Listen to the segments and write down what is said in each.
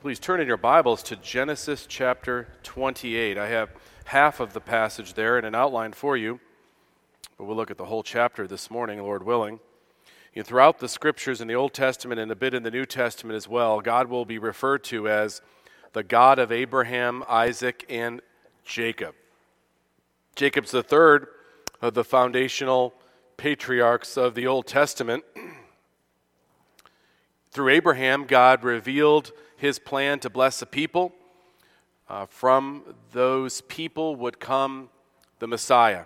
Please turn in your Bibles to Genesis chapter 28. I have half of the passage there in an outline for you, but we'll look at the whole chapter this morning, Lord willing. And throughout the scriptures in the Old Testament and a bit in the New Testament as well, God will be referred to as the God of Abraham, Isaac, and Jacob. Jacob's the third of the foundational patriarchs of the Old Testament. Through Abraham, God revealed his plan to bless a people. Uh, from those people would come the Messiah.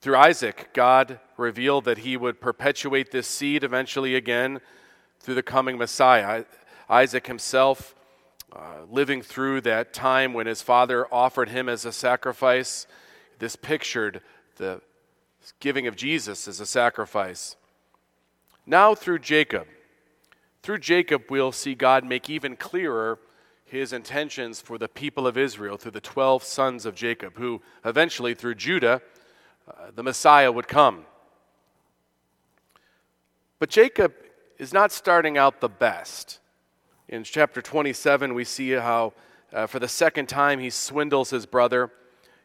Through Isaac, God revealed that he would perpetuate this seed eventually again through the coming Messiah. Isaac himself, uh, living through that time when his father offered him as a sacrifice, this pictured the giving of Jesus as a sacrifice. Now, through Jacob, through Jacob, we'll see God make even clearer his intentions for the people of Israel through the 12 sons of Jacob, who eventually, through Judah, uh, the Messiah would come. But Jacob is not starting out the best. In chapter 27, we see how, uh, for the second time, he swindles his brother.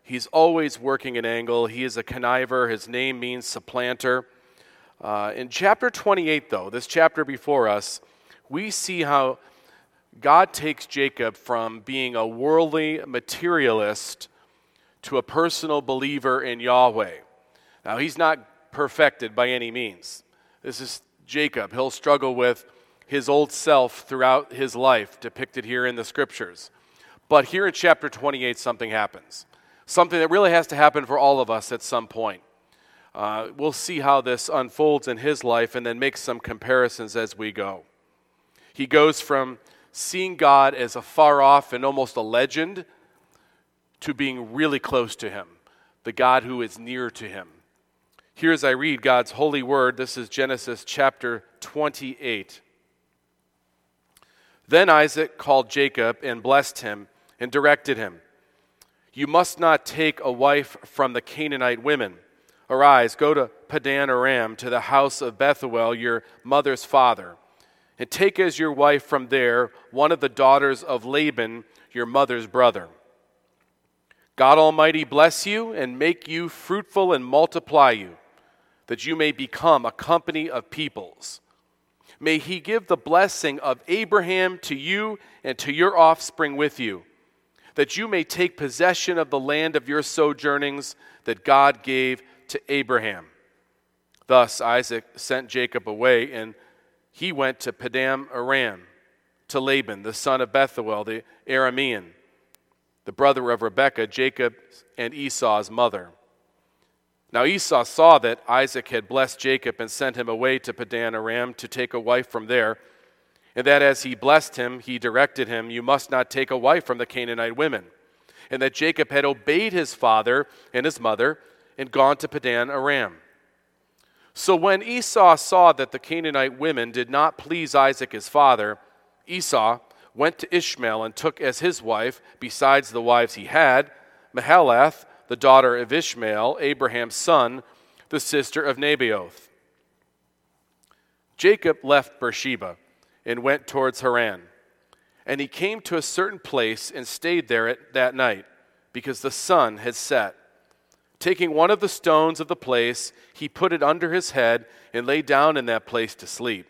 He's always working an angle. He is a conniver. His name means supplanter. Uh, in chapter 28, though, this chapter before us, we see how God takes Jacob from being a worldly materialist to a personal believer in Yahweh. Now, he's not perfected by any means. This is Jacob. He'll struggle with his old self throughout his life, depicted here in the scriptures. But here in chapter 28, something happens. Something that really has to happen for all of us at some point. Uh, we'll see how this unfolds in his life and then make some comparisons as we go. He goes from seeing God as a far off and almost a legend to being really close to Him, the God who is near to Him. Here, as I read God's holy word, this is Genesis chapter 28. Then Isaac called Jacob and blessed him and directed him You must not take a wife from the Canaanite women. Arise, go to Padan Aram, to the house of Bethuel, your mother's father and take as your wife from there one of the daughters of Laban, your mother's brother. God Almighty bless you and make you fruitful and multiply you, that you may become a company of peoples. May he give the blessing of Abraham to you and to your offspring with you, that you may take possession of the land of your sojournings that God gave to Abraham. Thus Isaac sent Jacob away and he went to Padan Aram to Laban, the son of Bethuel, the Aramean, the brother of Rebekah, Jacob and Esau's mother. Now Esau saw that Isaac had blessed Jacob and sent him away to Padan Aram to take a wife from there, and that as he blessed him, he directed him, You must not take a wife from the Canaanite women. And that Jacob had obeyed his father and his mother and gone to Padan Aram. So when Esau saw that the Canaanite women did not please Isaac his father, Esau went to Ishmael and took as his wife, besides the wives he had, Mahalath, the daughter of Ishmael, Abraham's son, the sister of Nebaioth. Jacob left Beersheba and went towards Haran. And he came to a certain place and stayed there at, that night, because the sun had set. Taking one of the stones of the place, he put it under his head and lay down in that place to sleep.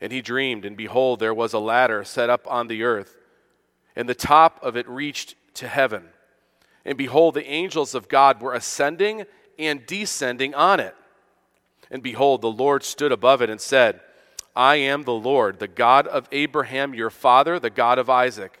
And he dreamed, and behold, there was a ladder set up on the earth, and the top of it reached to heaven. And behold, the angels of God were ascending and descending on it. And behold, the Lord stood above it and said, I am the Lord, the God of Abraham your father, the God of Isaac.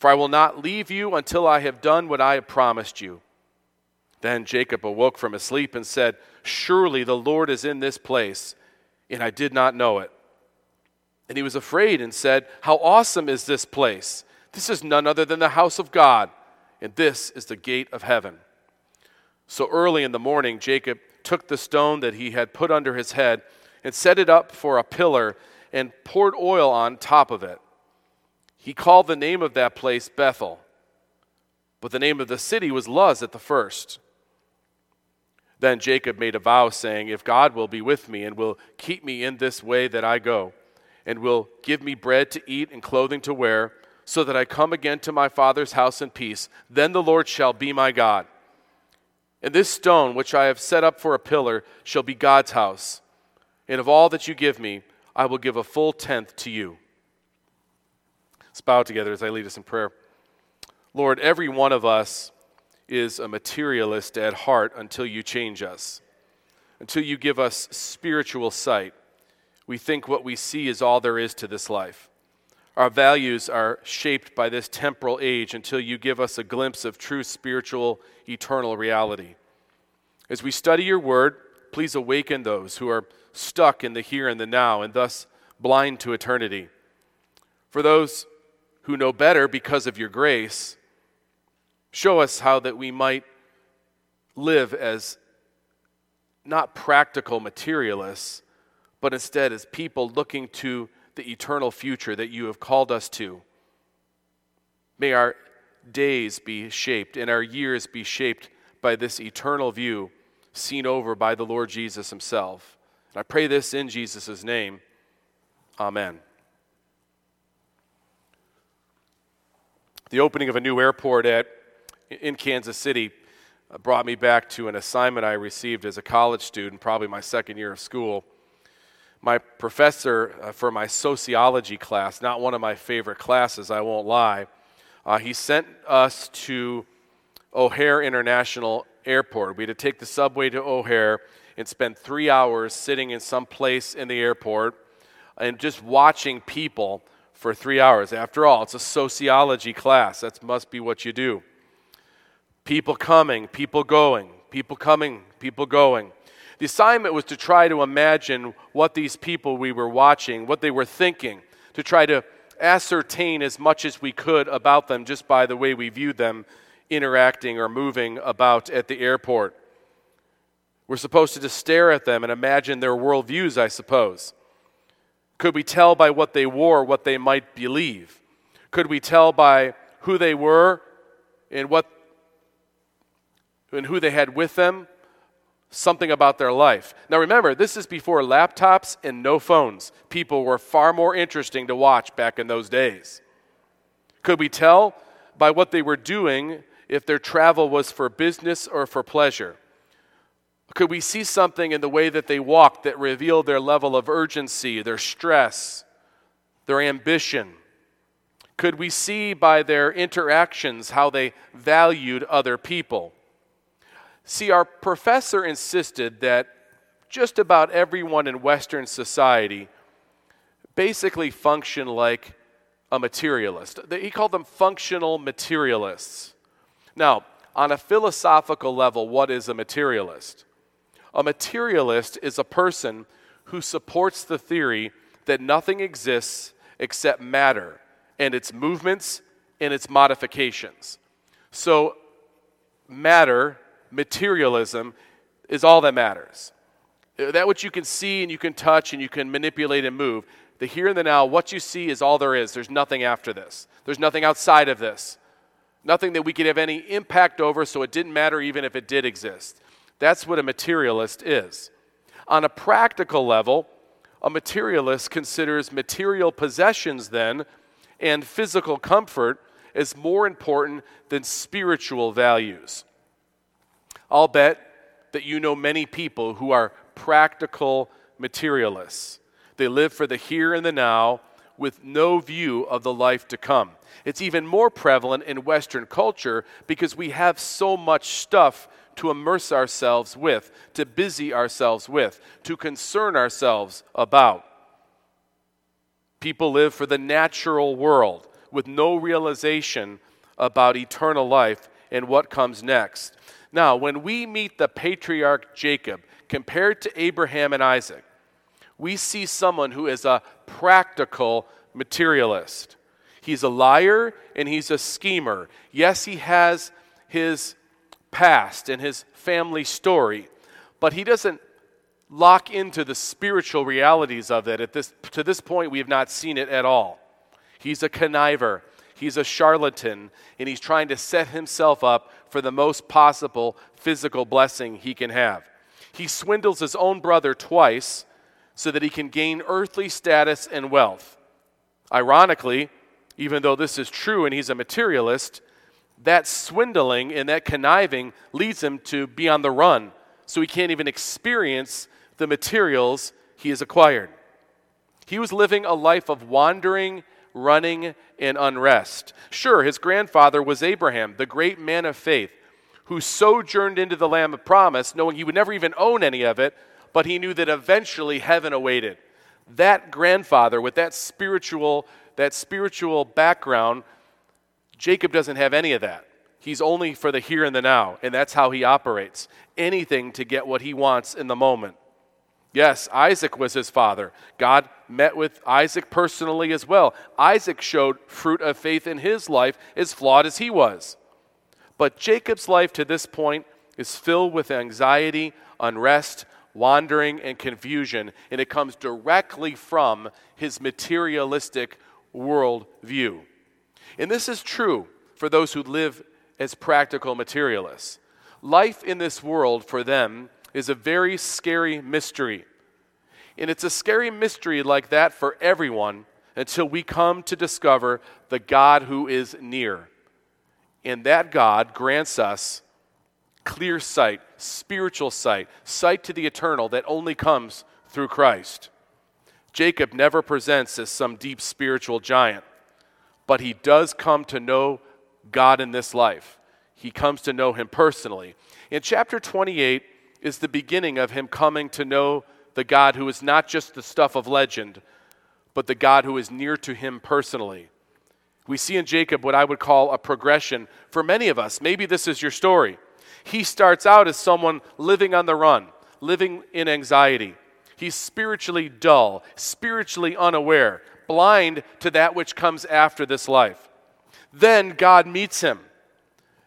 for I will not leave you until I have done what I have promised you. Then Jacob awoke from his sleep and said, Surely the Lord is in this place, and I did not know it. And he was afraid and said, How awesome is this place! This is none other than the house of God, and this is the gate of heaven. So early in the morning, Jacob took the stone that he had put under his head and set it up for a pillar and poured oil on top of it. He called the name of that place Bethel, but the name of the city was Luz at the first. Then Jacob made a vow, saying, If God will be with me and will keep me in this way that I go, and will give me bread to eat and clothing to wear, so that I come again to my father's house in peace, then the Lord shall be my God. And this stone, which I have set up for a pillar, shall be God's house. And of all that you give me, I will give a full tenth to you. Bow together as I lead us in prayer. Lord, every one of us is a materialist at heart until you change us, until you give us spiritual sight. We think what we see is all there is to this life. Our values are shaped by this temporal age until you give us a glimpse of true spiritual, eternal reality. As we study your word, please awaken those who are stuck in the here and the now and thus blind to eternity. For those who know better because of your grace, Show us how that we might live as not practical materialists, but instead as people looking to the eternal future that you have called us to. May our days be shaped and our years be shaped by this eternal view seen over by the Lord Jesus Himself. And I pray this in Jesus' name. Amen. The opening of a new airport at in Kansas City uh, brought me back to an assignment I received as a college student, probably my second year of school. My professor uh, for my sociology class, not one of my favorite classes, I won't lie, uh, he sent us to O'Hare International Airport. We had to take the subway to O'Hare and spend three hours sitting in some place in the airport and just watching people for three hours. After all, it's a sociology class. That must be what you do. People coming, people going, people coming, people going. The assignment was to try to imagine what these people we were watching, what they were thinking, to try to ascertain as much as we could about them just by the way we viewed them interacting or moving about at the airport. We're supposed to just stare at them and imagine their worldviews, I suppose. Could we tell by what they wore what they might believe? Could we tell by who they were and what and who they had with them, something about their life. Now remember, this is before laptops and no phones. People were far more interesting to watch back in those days. Could we tell by what they were doing if their travel was for business or for pleasure? Could we see something in the way that they walked that revealed their level of urgency, their stress, their ambition? Could we see by their interactions how they valued other people? See, our professor insisted that just about everyone in Western society basically function like a materialist. He called them functional materialists. Now, on a philosophical level, what is a materialist? A materialist is a person who supports the theory that nothing exists except matter and its movements and its modifications. So, matter materialism is all that matters. Uh, that which you can see and you can touch and you can manipulate and move. The here and the now, what you see is all there is. There's nothing after this, there's nothing outside of this. Nothing that we could have any impact over, so it didn't matter even if it did exist. That's what a materialist is. On a practical level, a materialist considers material possessions then and physical comfort as more important than spiritual values. I'll bet that you know many people who are practical materialists. They live for the here and the now with no view of the life to come. It's even more prevalent in Western culture because we have so much stuff to immerse ourselves with, to busy ourselves with, to concern ourselves about. People live for the natural world with no realization about eternal life and what comes next. Now, when we meet the patriarch Jacob compared to Abraham and Isaac, we see someone who is a practical materialist. He's a liar and he's a schemer. Yes, he has his past and his family story, but he doesn't lock into the spiritual realities of it. At this, to this point, we have not seen it at all. He's a conniver, he's a charlatan, and he's trying to set himself up for the most possible physical blessing he can have. He swindles his own brother twice so that he can gain earthly status and wealth. Ironically, even though this is true and he's a materialist, that swindling and that conniving leads him to be on the run, so he can't even experience the materials he has acquired. He was living a life of wandering, running, and unrest. Sure, his grandfather was Abraham, the great man of faith, who sojourned into the land of promise, knowing he would never even own any of it, but he knew that eventually heaven awaited. That grandfather with that spiritual that spiritual background, Jacob doesn't have any of that. He's only for the here and the now, and that's how he operates. Anything to get what he wants in the moment. Yes, Isaac was his father. God met with Isaac personally as well. Isaac showed fruit of faith in his life, as flawed as he was. But Jacob's life to this point is filled with anxiety, unrest, wandering, and confusion, and it comes directly from his materialistic world view. And this is true for those who live as practical materialists. Life in this world for them is a very scary mystery. And it's a scary mystery like that for everyone until we come to discover the God who is near. And that God grants us clear sight, spiritual sight, sight to the eternal that only comes through Christ. Jacob never presents as some deep spiritual giant, but he does come to know God in this life. He comes to know him personally. In chapter 28 is the beginning of him coming to know the God who is not just the stuff of legend, but the God who is near to him personally. We see in Jacob what I would call a progression for many of us. Maybe this is your story. He starts out as someone living on the run, living in anxiety. He's spiritually dull, spiritually unaware, blind to that which comes after this life. Then God meets him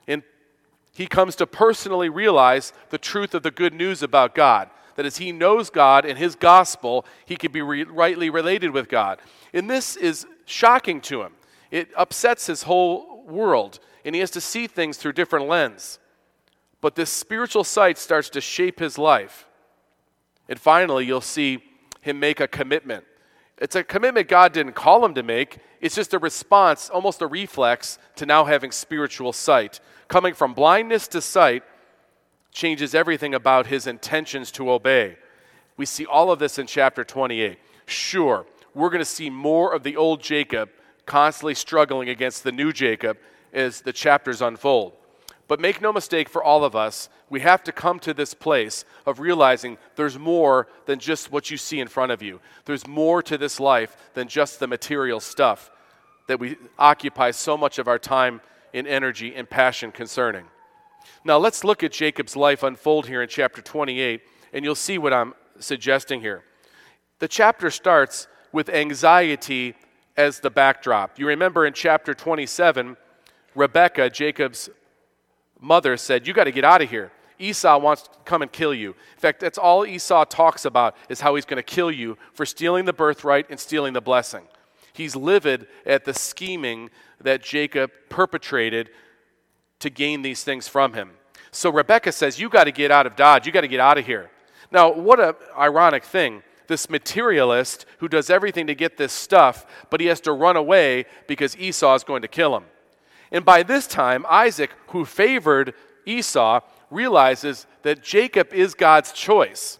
and he comes to personally realize the truth of the good news about God. That as he knows God and his gospel, he can be re- rightly related with God. And this is shocking to him. It upsets his whole world, and he has to see things through different lens. But this spiritual sight starts to shape his life. And finally, you'll see him make a commitment. It's a commitment God didn't call him to make, it's just a response, almost a reflex, to now having spiritual sight coming from blindness to sight changes everything about his intentions to obey. We see all of this in chapter 28. Sure, we're going to see more of the old Jacob constantly struggling against the new Jacob as the chapters unfold. But make no mistake for all of us, we have to come to this place of realizing there's more than just what you see in front of you. There's more to this life than just the material stuff that we occupy so much of our time in energy and passion concerning. Now, let's look at Jacob's life unfold here in chapter 28, and you'll see what I'm suggesting here. The chapter starts with anxiety as the backdrop. You remember in chapter 27, Rebecca, Jacob's mother, said, You got to get out of here. Esau wants to come and kill you. In fact, that's all Esau talks about is how he's going to kill you for stealing the birthright and stealing the blessing. He's livid at the scheming that Jacob perpetrated to gain these things from him. So Rebecca says, You got to get out of Dodge. You got to get out of here. Now, what an ironic thing. This materialist who does everything to get this stuff, but he has to run away because Esau is going to kill him. And by this time, Isaac, who favored Esau, realizes that Jacob is God's choice.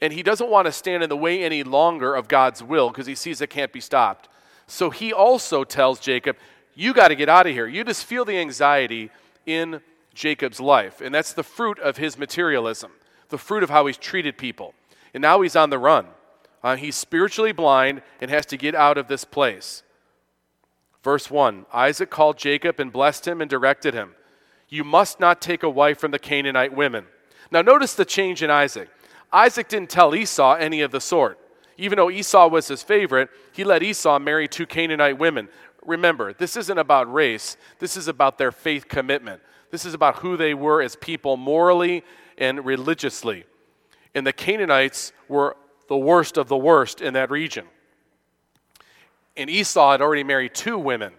And he doesn't want to stand in the way any longer of God's will because he sees it can't be stopped. So he also tells Jacob, You got to get out of here. You just feel the anxiety in Jacob's life. And that's the fruit of his materialism, the fruit of how he's treated people. And now he's on the run. Uh, he's spiritually blind and has to get out of this place. Verse 1 Isaac called Jacob and blessed him and directed him. You must not take a wife from the Canaanite women. Now, notice the change in Isaac. Isaac didn't tell Esau any of the sort. Even though Esau was his favorite, he let Esau marry two Canaanite women. Remember, this isn't about race, this is about their faith commitment. This is about who they were as people morally and religiously. And the Canaanites were the worst of the worst in that region. And Esau had already married two women,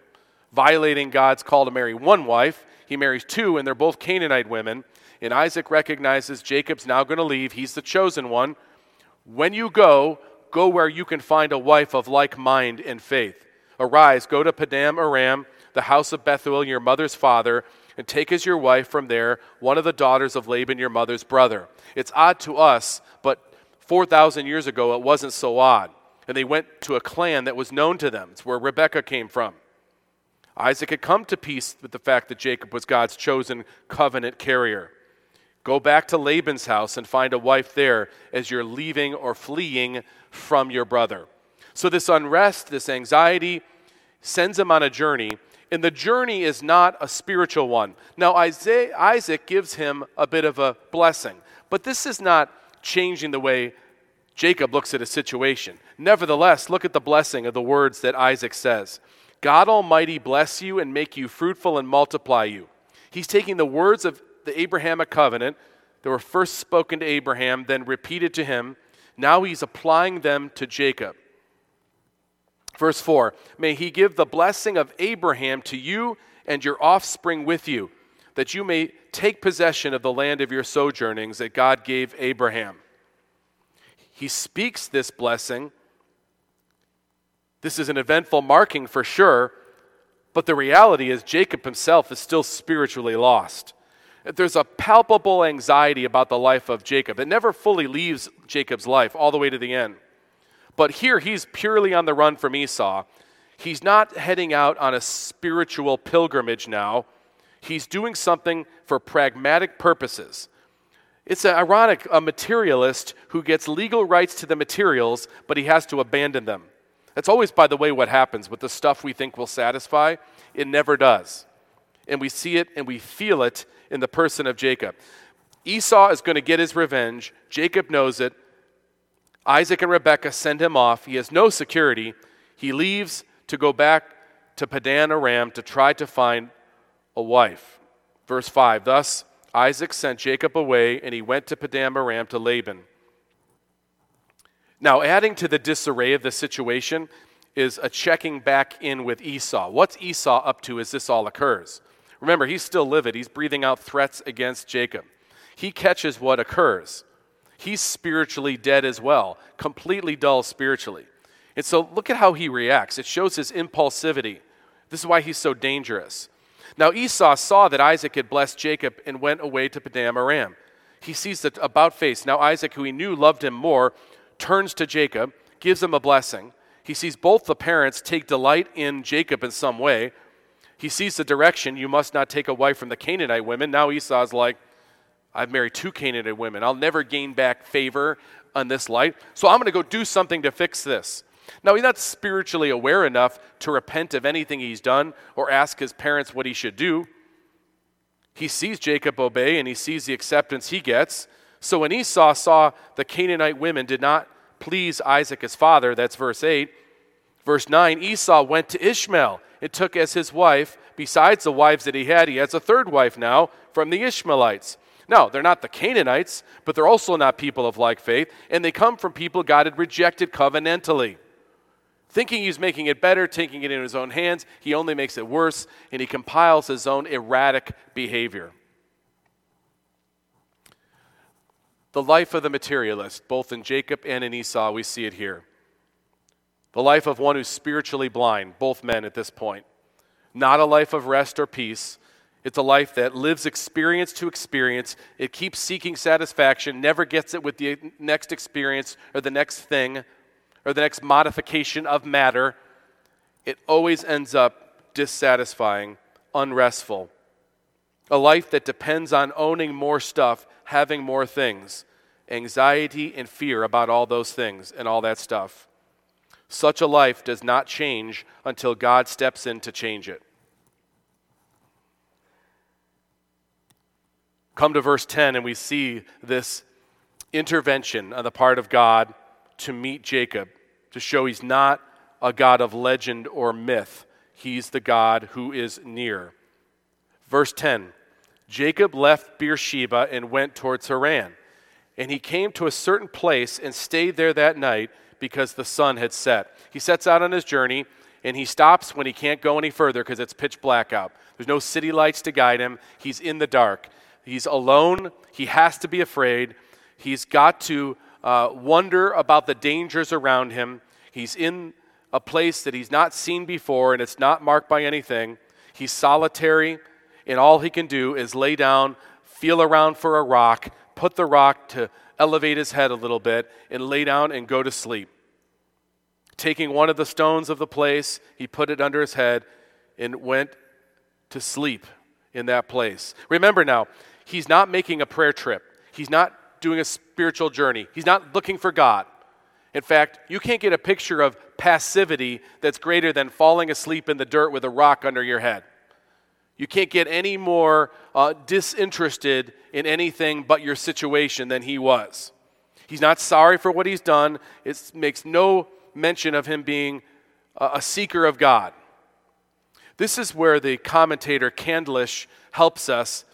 violating God's call to marry one wife. He marries two, and they're both Canaanite women. And Isaac recognizes Jacob's now going to leave. He's the chosen one. When you go, go where you can find a wife of like mind and faith. Arise, go to Padan Aram, the house of Bethuel, your mother's father, and take as your wife from there one of the daughters of Laban, your mother's brother. It's odd to us, but 4,000 years ago it wasn't so odd. And they went to a clan that was known to them. It's where Rebekah came from. Isaac had come to peace with the fact that Jacob was God's chosen covenant carrier. Go back to Laban's house and find a wife there as you're leaving or fleeing from your brother. So, this unrest, this anxiety, sends him on a journey, and the journey is not a spiritual one. Now, Isaac gives him a bit of a blessing, but this is not changing the way Jacob looks at a situation. Nevertheless, look at the blessing of the words that Isaac says God Almighty bless you and make you fruitful and multiply you. He's taking the words of the Abrahamic covenant that were first spoken to Abraham, then repeated to him. Now he's applying them to Jacob. Verse 4 May he give the blessing of Abraham to you and your offspring with you, that you may take possession of the land of your sojournings that God gave Abraham. He speaks this blessing. This is an eventful marking for sure, but the reality is Jacob himself is still spiritually lost. There's a palpable anxiety about the life of Jacob. It never fully leaves Jacob's life all the way to the end. But here he's purely on the run from Esau. He's not heading out on a spiritual pilgrimage now. He's doing something for pragmatic purposes. It's ironic, a materialist who gets legal rights to the materials, but he has to abandon them. That's always, by the way, what happens with the stuff we think will satisfy. It never does. And we see it and we feel it in the person of Jacob. Esau is going to get his revenge. Jacob knows it. Isaac and Rebekah send him off. He has no security. He leaves to go back to Padan Aram to try to find a wife. Verse 5 Thus Isaac sent Jacob away, and he went to Padan Aram to Laban. Now, adding to the disarray of the situation is a checking back in with Esau. What's Esau up to as this all occurs? Remember, he's still livid. He's breathing out threats against Jacob. He catches what occurs he's spiritually dead as well, completely dull spiritually. And so look at how he reacts. It shows his impulsivity. This is why he's so dangerous. Now Esau saw that Isaac had blessed Jacob and went away to Padan Aram. He sees the about face. Now Isaac, who he knew loved him more, turns to Jacob, gives him a blessing. He sees both the parents take delight in Jacob in some way. He sees the direction, you must not take a wife from the Canaanite women. Now Esau's like, I've married two Canaanite women. I'll never gain back favor on this light. So I'm going to go do something to fix this. Now, he's not spiritually aware enough to repent of anything he's done or ask his parents what he should do. He sees Jacob obey and he sees the acceptance he gets. So when Esau saw the Canaanite women did not please Isaac his father, that's verse 8. Verse 9 Esau went to Ishmael and took as his wife, besides the wives that he had, he has a third wife now from the Ishmaelites. No, they're not the Canaanites, but they're also not people of like faith, and they come from people God had rejected covenantally. Thinking he's making it better, taking it in his own hands, he only makes it worse, and he compiles his own erratic behavior. The life of the materialist, both in Jacob and in Esau, we see it here. The life of one who's spiritually blind, both men at this point. Not a life of rest or peace, it's a life that lives experience to experience. It keeps seeking satisfaction, never gets it with the next experience or the next thing or the next modification of matter. It always ends up dissatisfying, unrestful. A life that depends on owning more stuff, having more things, anxiety and fear about all those things and all that stuff. Such a life does not change until God steps in to change it. come to verse 10 and we see this intervention on the part of God to meet Jacob to show he's not a God of legend or myth. He's the God who is near. Verse 10 Jacob left Beersheba and went towards Haran. And he came to a certain place and stayed there that night because the sun had set. He sets out on his journey and he stops when he can't go any further because it's pitch black out. There's no city lights to guide him. He's in the dark. He's alone. He has to be afraid. He's got to uh, wonder about the dangers around him. He's in a place that he's not seen before and it's not marked by anything. He's solitary, and all he can do is lay down, feel around for a rock, put the rock to elevate his head a little bit, and lay down and go to sleep. Taking one of the stones of the place, he put it under his head and went to sleep in that place. Remember now, he's not making a prayer trip. He's not doing a spiritual journey. He's not looking for God. In fact, you can't get a picture of passivity that's greater than falling asleep in the dirt with a rock under your head. You can't get any more uh, disinterested in anything but your situation than he was. He's not sorry for what he's done. It makes no mention of him being a, a seeker of God. This is where the commentator Candlish helps us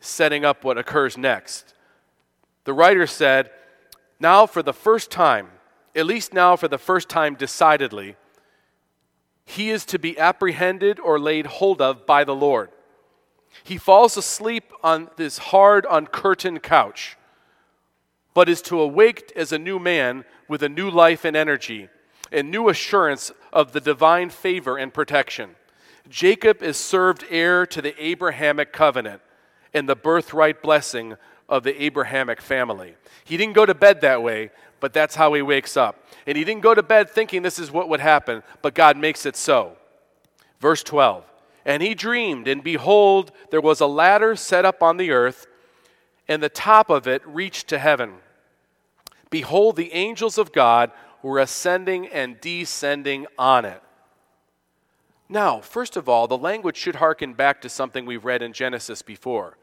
setting up what occurs next. The writer said, Now, for the first time, at least now for the first time decidedly, he is to be apprehended or laid hold of by the Lord. He falls asleep on this hard, uncurtained couch, but is to awake as a new man with a new life and energy and new assurance of the divine favor and protection. Jacob is served heir to the Abrahamic covenant and the birthright blessing of the Abrahamic family. He didn't go to bed that way, but that's how he wakes up. And he didn't go to bed thinking this is what would happen, but God makes it so. Verse 12 And he dreamed, and behold, there was a ladder set up on the earth, and the top of it reached to heaven. Behold, the angels of God were ascending and descending on it. Now, first of all, the language should harken back to something we've read in Genesis before.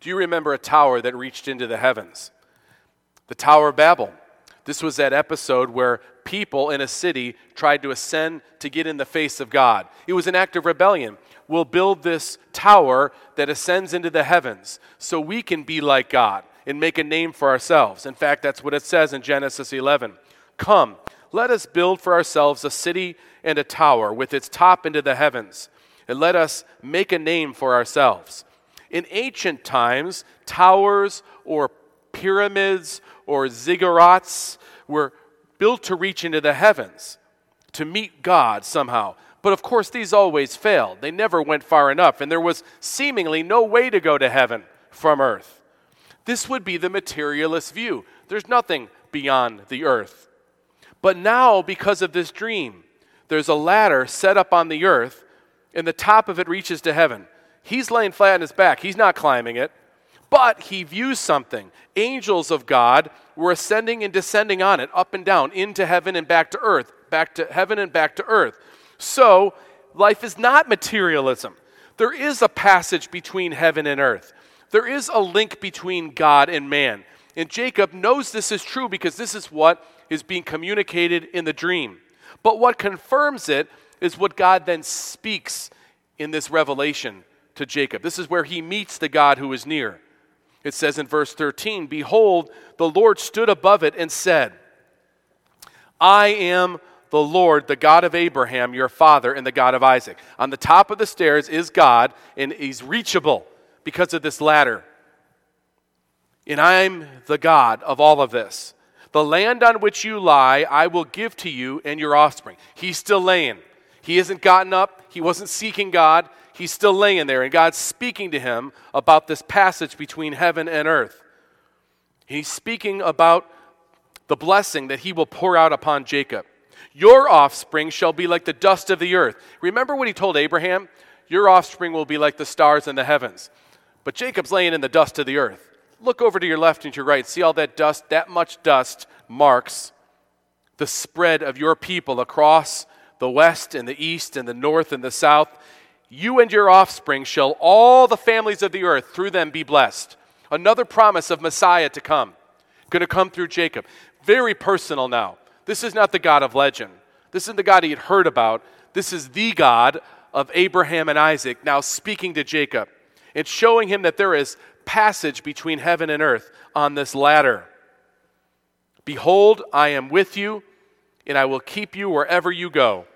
Do you remember a tower that reached into the heavens? The Tower of Babel. This was that episode where people in a city tried to ascend to get in the face of God. It was an act of rebellion. We'll build this tower that ascends into the heavens so we can be like God and make a name for ourselves. In fact, that's what it says in Genesis 11. Come, let us build for ourselves a city and a tower with its top into the heavens, and let us make a name for ourselves. In ancient times, towers or pyramids or ziggurats were built to reach into the heavens, to meet God somehow. But of course, these always failed. They never went far enough, and there was seemingly no way to go to heaven from earth. This would be the materialist view. There's nothing beyond the earth. But now, because of this dream, there's a ladder set up on the earth, and the top of it reaches to heaven. He's laying flat on his back, he's not climbing it. But he views something. Angels of God were ascending and descending on it, up and down, into heaven and back to earth, back to heaven and back to earth. So, life is not materialism. There is a passage between heaven and earth, there is a link between God and man. And Jacob knows this is true because this is what is being communicated in the dream. But what confirms it is what God then speaks in this revelation to Jacob. This is where he meets the God who is near. It says in verse 13 Behold, the Lord stood above it and said, I am the Lord, the God of Abraham, your father, and the God of Isaac. On the top of the stairs is God, and he's reachable because of this ladder. And I'm the God of all of this. The land on which you lie, I will give to you and your offspring. He's still laying. He hasn't gotten up. He wasn't seeking God. He's still laying there, and God's speaking to him about this passage between heaven and earth. He's speaking about the blessing that he will pour out upon Jacob. Your offspring shall be like the dust of the earth. Remember what he told Abraham? Your offspring will be like the stars in the heavens. But Jacob's laying in the dust of the earth. Look over to your left and to your right. See all that dust? That much dust marks the spread of your people across the west and the east and the north and the south. You and your offspring shall all the families of the earth through them be blessed. Another promise of Messiah to come, going to come through Jacob. very personal now. This is not the God of legend. This isn't the God he had heard about. This is the God of Abraham and Isaac now speaking to Jacob and showing him that there is passage between heaven and earth on this ladder. Behold, I am with you, and I will keep you wherever you go,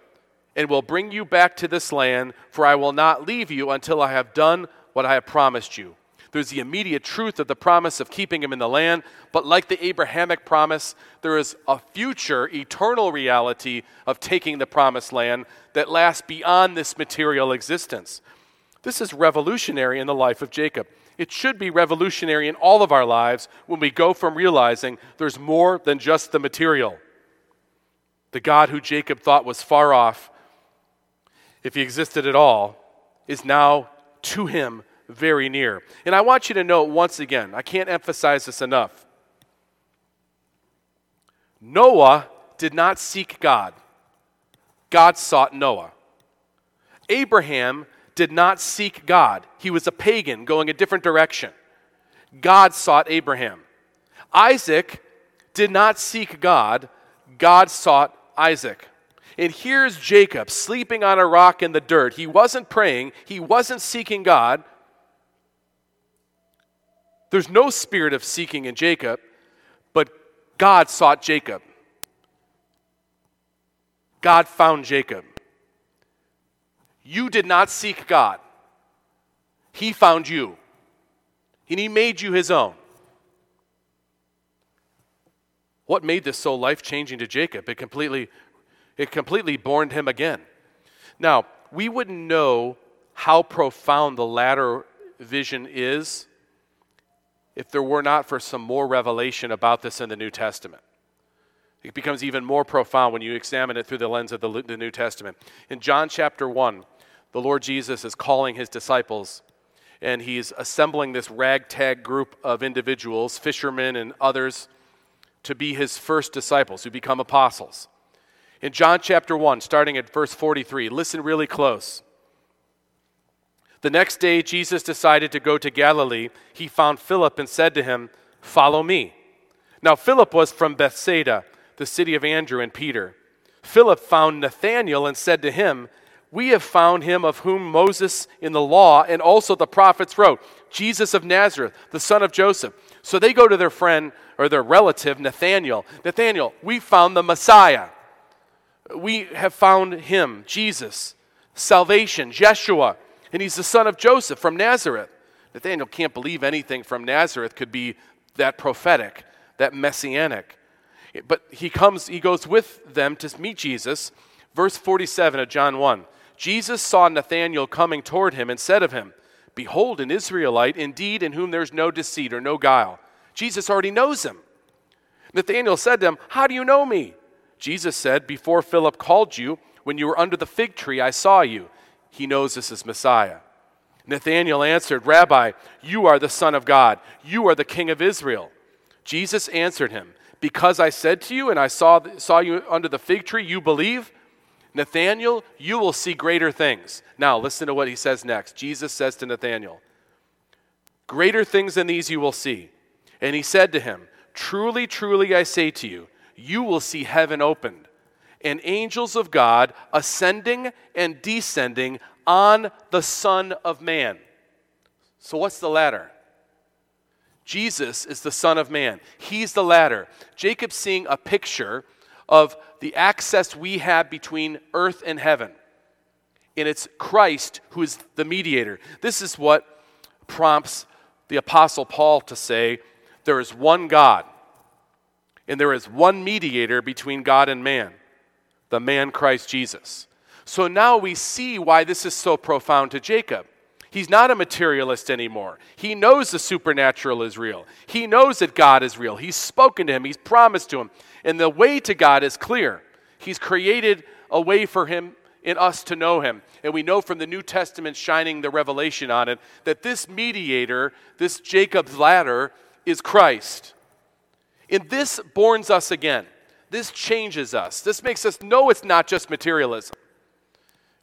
and will bring you back to this land, for I will not leave you until I have done what I have promised you. There's the immediate truth of the promise of keeping him in the land, but like the Abrahamic promise, there is a future, eternal reality of taking the promised land that lasts beyond this material existence. This is revolutionary in the life of Jacob. It should be revolutionary in all of our lives when we go from realizing there's more than just the material. The God who Jacob thought was far off, if he existed at all, is now to him very near. And I want you to note once again, I can't emphasize this enough. Noah did not seek God, God sought Noah. Abraham did not seek God, he was a pagan going a different direction. God sought Abraham. Isaac did not seek God, God sought Isaac. And here's Jacob sleeping on a rock in the dirt. He wasn't praying, he wasn't seeking God, there's no spirit of seeking in Jacob, but God sought Jacob. God found Jacob. You did not seek God, He found you, and He made you His own. What made this so life changing to Jacob? It completely, it completely borned him again. Now, we wouldn't know how profound the ladder vision is if there were not for some more revelation about this in the New Testament. It becomes even more profound when you examine it through the lens of the, the New Testament. In John chapter 1, the Lord Jesus is calling his disciples and he's assembling this ragtag group of individuals, fishermen and others, to be his first disciples who become apostles. In John chapter 1, starting at verse 43, listen really close. The next day, Jesus decided to go to Galilee. He found Philip and said to him, Follow me. Now, Philip was from Bethsaida, the city of Andrew and Peter. Philip found Nathanael and said to him, We have found him of whom Moses in the law and also the prophets wrote, Jesus of Nazareth, the son of Joseph. So they go to their friend or their relative, Nathanael. Nathanael, we found the Messiah. We have found him, Jesus, salvation, Jeshua and he's the son of Joseph from Nazareth. Nathanael can't believe anything from Nazareth could be that prophetic, that messianic. But he comes, he goes with them to meet Jesus. Verse 47 of John 1. Jesus saw Nathanael coming toward him and said of him, Behold, an Israelite, indeed, in whom there's no deceit or no guile. Jesus already knows him. Nathanael said to him, How do you know me? Jesus said, Before Philip called you, when you were under the fig tree, I saw you he knows this is Messiah. Nathanael answered, Rabbi, you are the Son of God. You are the King of Israel. Jesus answered him, Because I said to you, and I saw, saw you under the fig tree, you believe? Nathanael, you will see greater things. Now, listen to what he says next. Jesus says to Nathanael, Greater things than these you will see. And he said to him, Truly, truly, I say to you, you will see heaven opened and angels of God ascending and descending on the Son of Man. So, what's the ladder? Jesus is the Son of Man. He's the ladder. Jacob's seeing a picture of the access we have between earth and heaven. And it's Christ who is the mediator. This is what prompts the Apostle Paul to say there is one God, and there is one mediator between God and man the man Christ Jesus. So now we see why this is so profound to Jacob. He's not a materialist anymore. He knows the supernatural is real. He knows that God is real. He's spoken to him, he's promised to him. And the way to God is clear. He's created a way for him in us to know him. And we know from the New Testament shining the revelation on it that this mediator, this Jacob's ladder, is Christ. And this borns us again. This changes us. This makes us know it's not just materialism.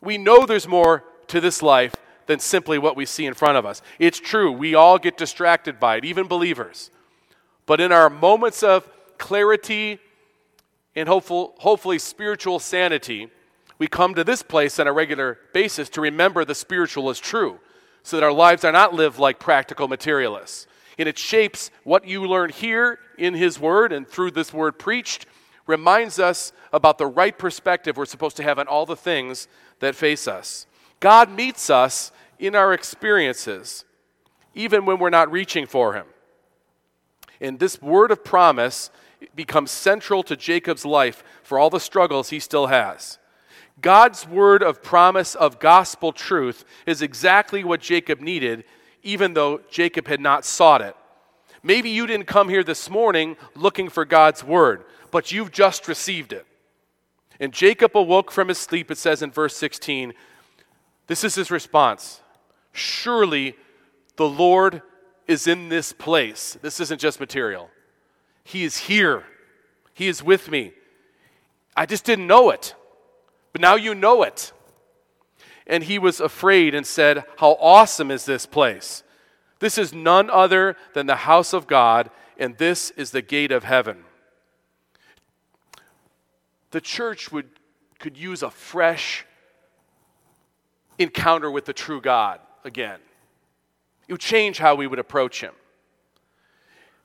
We know there's more to this life than simply what we see in front of us. It's true, we all get distracted by it, even believers. But in our moments of clarity and hopeful, hopefully spiritual sanity, we come to this place on a regular basis to remember the spiritual is true so that our lives are not lived like practical materialists. And it shapes what you learn here in His Word and through this Word preached, reminds us about the right perspective we're supposed to have on all the things that face us. God meets us in our experiences, even when we're not reaching for Him. And this word of promise becomes central to Jacob's life for all the struggles he still has. God's word of promise of gospel truth is exactly what Jacob needed, even though Jacob had not sought it. Maybe you didn't come here this morning looking for God's word, but you've just received it. And Jacob awoke from his sleep, it says in verse 16. This is his response Surely the Lord is in this place. This isn't just material. He is here, He is with me. I just didn't know it, but now you know it. And he was afraid and said, How awesome is this place! This is none other than the house of God, and this is the gate of heaven. The church would, could use a fresh encounter with the true God again. It would change how we would approach him.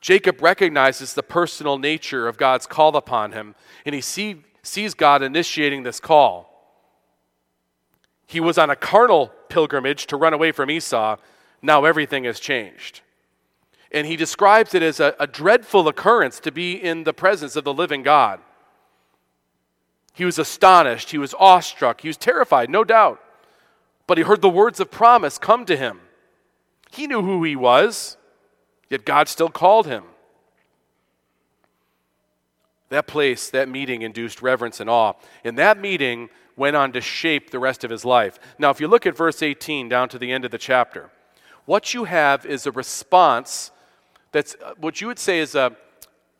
Jacob recognizes the personal nature of God's call upon him, and he see, sees God initiating this call. He was on a carnal pilgrimage to run away from Esau. Now everything has changed. And he describes it as a, a dreadful occurrence to be in the presence of the living God. He was astonished. He was awestruck. He was terrified, no doubt. But he heard the words of promise come to him. He knew who he was. Yet God still called him. That place, that meeting induced reverence and awe. In that meeting went on to shape the rest of his life. Now, if you look at verse 18 down to the end of the chapter, what you have is a response that's uh, what you would say is a,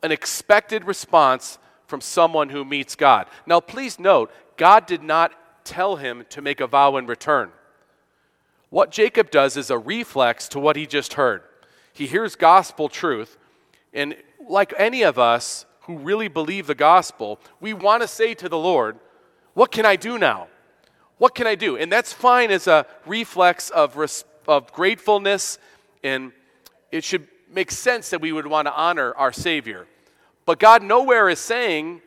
an expected response from someone who meets God. Now, please note, God did not tell him to make a vow in return. What Jacob does is a reflex to what he just heard. He hears gospel truth, and like any of us who really believe the gospel, we want to say to the Lord, What can I do now? What can I do? And that's fine as a reflex of, res- of gratefulness, and it should make sense that we would want to honor our Savior. But God nowhere is saying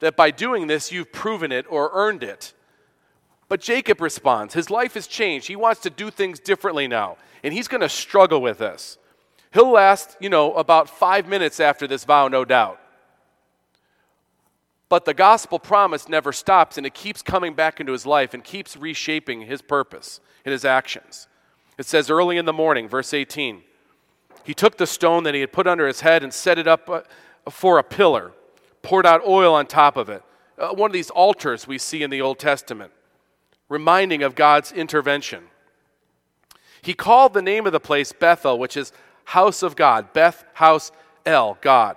that by doing this you've proven it or earned it. But Jacob responds. His life has changed. He wants to do things differently now, and he's going to struggle with this. He'll last, you know, about five minutes after this vow, no doubt. But the gospel promise never stops, and it keeps coming back into his life and keeps reshaping his purpose and his actions. It says early in the morning, verse 18, he took the stone that he had put under his head and set it up uh, for a pillar, poured out oil on top of it. Uh, one of these altars we see in the Old Testament, reminding of God's intervention. He called the name of the place Bethel, which is house of God. Beth, house, El, God.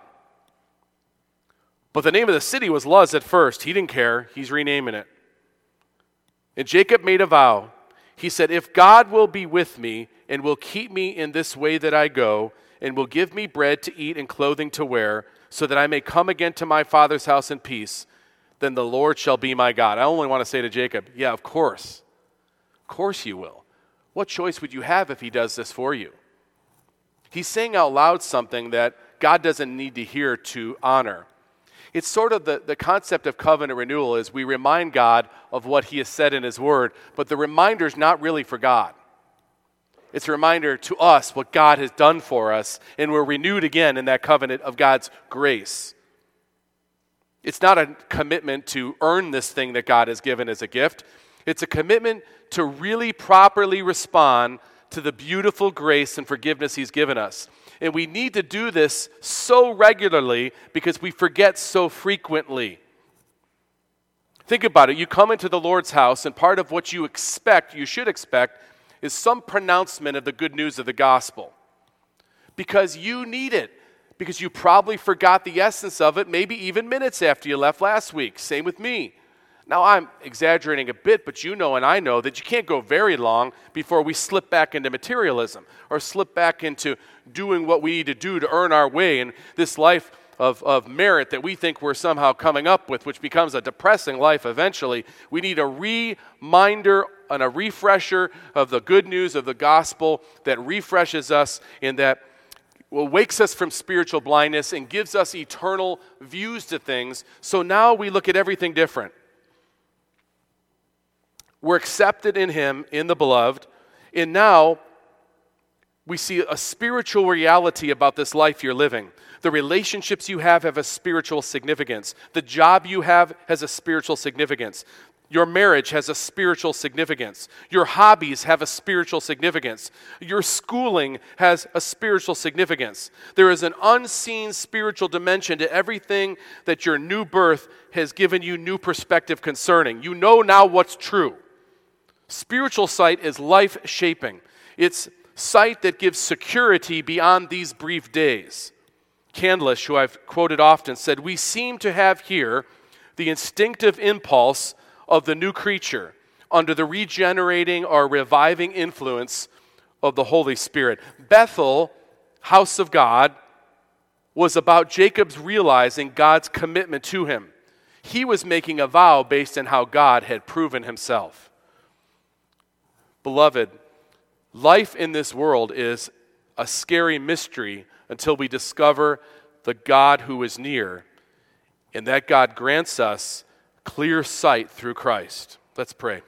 But the name of the city was Luz at first. He didn't care. He's renaming it. And Jacob made a vow. He said, If God will be with me and will keep me in this way that I go, and will give me bread to eat and clothing to wear, so that I may come again to my father's house in peace, then the Lord shall be my God. I only want to say to Jacob, Yeah, of course. Of course you will. What choice would you have if he does this for you? He's saying out loud something that God doesn't need to hear to honor. It's sort of the, the concept of covenant renewal is we remind God of what he has said in his word, but the reminder is not really for God. It's a reminder to us what God has done for us, and we're renewed again in that covenant of God's grace. It's not a commitment to earn this thing that God has given as a gift. It's a commitment to really properly respond to the beautiful grace and forgiveness He's given us. And we need to do this so regularly because we forget so frequently. Think about it. You come into the Lord's house, and part of what you expect, you should expect, is some pronouncement of the good news of the gospel. Because you need it. Because you probably forgot the essence of it, maybe even minutes after you left last week. Same with me. Now, I'm exaggerating a bit, but you know and I know that you can't go very long before we slip back into materialism or slip back into doing what we need to do to earn our way in this life of, of merit that we think we're somehow coming up with, which becomes a depressing life eventually. We need a reminder and a refresher of the good news of the gospel that refreshes us in that well, wakes us from spiritual blindness and gives us eternal views to things. So now we look at everything different. We're accepted in Him, in the beloved, and now we see a spiritual reality about this life you're living. The relationships you have have a spiritual significance. The job you have has a spiritual significance. Your marriage has a spiritual significance. Your hobbies have a spiritual significance. Your schooling has a spiritual significance. There is an unseen spiritual dimension to everything that your new birth has given you new perspective concerning. You know now what's true. Spiritual sight is life shaping, it's sight that gives security beyond these brief days. Candlish, who I've quoted often, said, We seem to have here the instinctive impulse of the new creature under the regenerating or reviving influence of the Holy Spirit. Bethel, house of God, was about Jacob's realizing God's commitment to him. He was making a vow based on how God had proven himself. Beloved, life in this world is a scary mystery until we discover the God who is near, and that God grants us clear sight through Christ. Let's pray.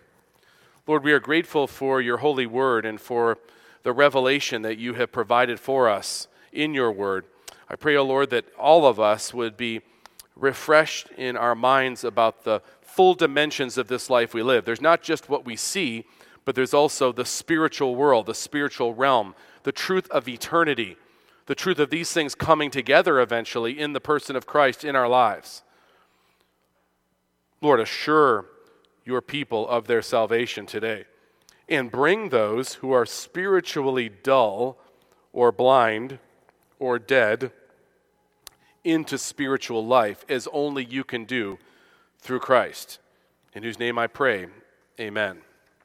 Lord, we are grateful for your holy word and for the revelation that you have provided for us in your word. I pray, O oh Lord, that all of us would be refreshed in our minds about the full dimensions of this life we live. There's not just what we see, but there's also the spiritual world, the spiritual realm, the truth of eternity, the truth of these things coming together eventually in the person of Christ in our lives. Lord, assure your people of their salvation today and bring those who are spiritually dull or blind or dead into spiritual life as only you can do through Christ. In whose name I pray, amen.